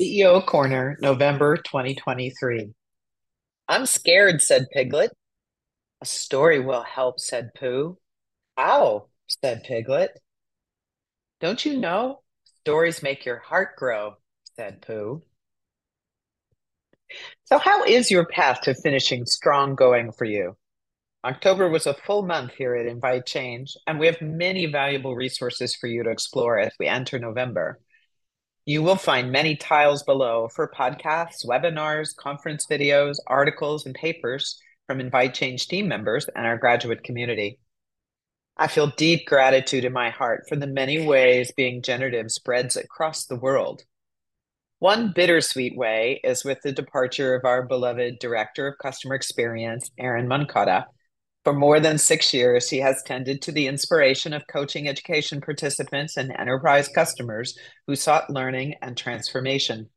CEO Corner, November 2023. I'm scared, said Piglet. A story will help, said Pooh. How? said Piglet. Don't you know? Stories make your heart grow, said Pooh. So, how is your path to finishing strong going for you? October was a full month here at Invite Change, and we have many valuable resources for you to explore as we enter November. You will find many tiles below for podcasts, webinars, conference videos, articles, and papers from Invite Change team members and our graduate community. I feel deep gratitude in my heart for the many ways being generative spreads across the world. One bittersweet way is with the departure of our beloved Director of Customer Experience, Erin Moncada. For more than six years, he has tended to the inspiration of coaching education participants and enterprise customers who sought learning and transformation.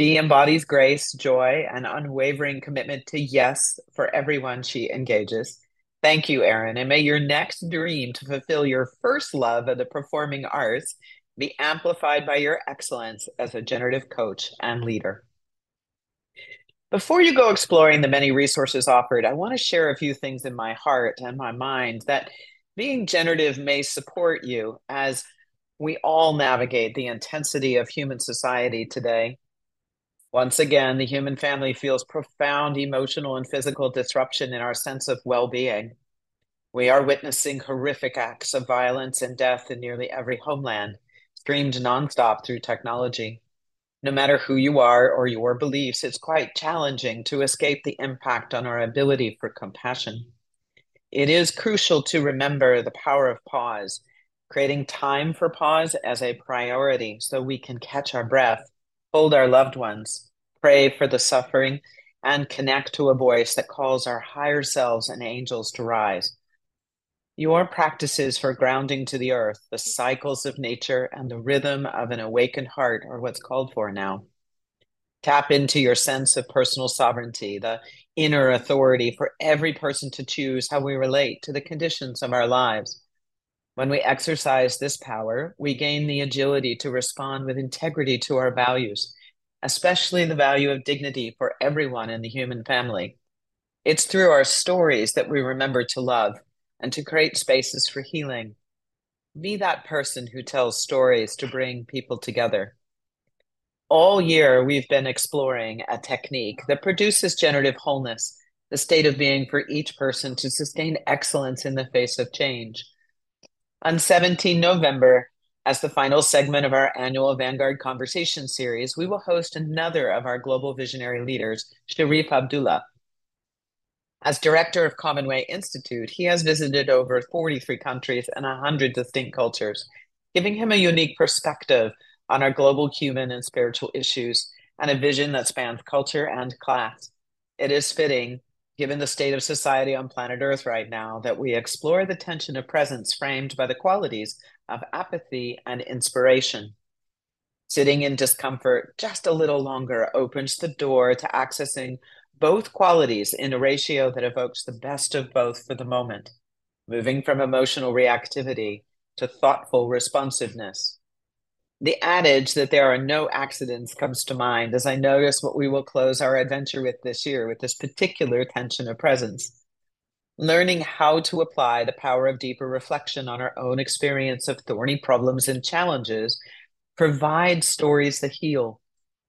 She embodies grace, joy, and unwavering commitment to yes for everyone she engages. Thank you, Erin, and may your next dream to fulfill your first love of the performing arts be amplified by your excellence as a generative coach and leader. Before you go exploring the many resources offered, I want to share a few things in my heart and my mind that being generative may support you as we all navigate the intensity of human society today. Once again, the human family feels profound emotional and physical disruption in our sense of well being. We are witnessing horrific acts of violence and death in nearly every homeland, streamed nonstop through technology no matter who you are or your beliefs, it's quite challenging to escape the impact on our ability for compassion. It is crucial to remember the power of pause, creating time for pause as a priority so we can catch our breath, hold our loved ones, pray for the suffering, and connect to a voice that calls our higher selves and angels to rise. Your practices for grounding to the earth, the cycles of nature, and the rhythm of an awakened heart are what's called for now. Tap into your sense of personal sovereignty, the inner authority for every person to choose how we relate to the conditions of our lives. When we exercise this power, we gain the agility to respond with integrity to our values, especially the value of dignity for everyone in the human family. It's through our stories that we remember to love and to create spaces for healing. Be that person who tells stories to bring people together. All year, we've been exploring a technique that produces generative wholeness, the state of being for each person to sustain excellence in the face of change. On 17 November, as the final segment of our annual Vanguard Conversation series, we will host another of our global visionary leaders, Sharif Abdullah, as director of Commonway Institute, he has visited over 43 countries and 100 distinct cultures, giving him a unique perspective on our global human and spiritual issues and a vision that spans culture and class. It is fitting, given the state of society on planet Earth right now, that we explore the tension of presence framed by the qualities of apathy and inspiration. Sitting in discomfort just a little longer opens the door to accessing both qualities in a ratio that evokes the best of both for the moment, moving from emotional reactivity to thoughtful responsiveness. The adage that there are no accidents comes to mind as I notice what we will close our adventure with this year with this particular tension of presence. Learning how to apply the power of deeper reflection on our own experience of thorny problems and challenges provides stories that heal,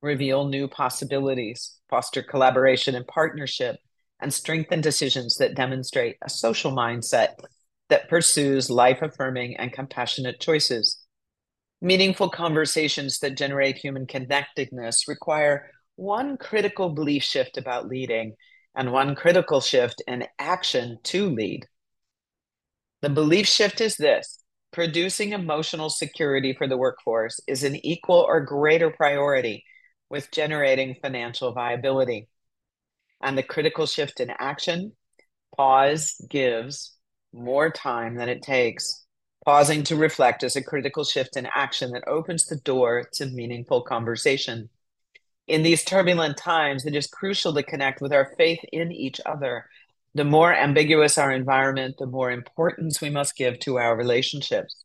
reveal new possibilities, foster collaboration and partnership, and strengthen decisions that demonstrate a social mindset that pursues life affirming and compassionate choices. Meaningful conversations that generate human connectedness require one critical belief shift about leading and one critical shift in action to lead. The belief shift is this producing emotional security for the workforce is an equal or greater priority with generating financial viability. And the critical shift in action, pause gives more time than it takes. Pausing to reflect is a critical shift in action that opens the door to meaningful conversation. In these turbulent times, it is crucial to connect with our faith in each other. The more ambiguous our environment, the more importance we must give to our relationships.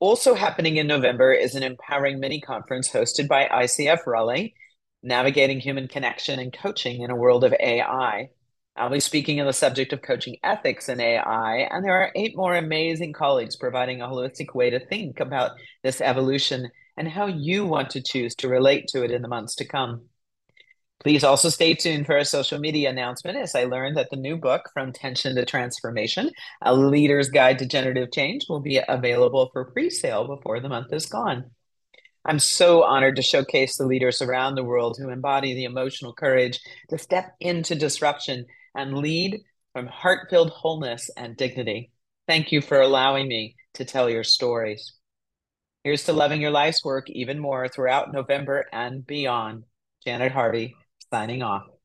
Also happening in November is an empowering mini conference hosted by ICF Raleigh, Navigating Human Connection and Coaching in a World of AI. I'll be speaking on the subject of coaching ethics in AI, and there are eight more amazing colleagues providing a holistic way to think about this evolution and how you want to choose to relate to it in the months to come. Please also stay tuned for a social media announcement as I learned that the new book, From Tension to Transformation A Leader's Guide to Generative Change, will be available for pre sale before the month is gone. I'm so honored to showcase the leaders around the world who embody the emotional courage to step into disruption and lead from heart filled wholeness and dignity. Thank you for allowing me to tell your stories. Here's to loving your life's work even more throughout November and beyond. Janet Harvey signing off.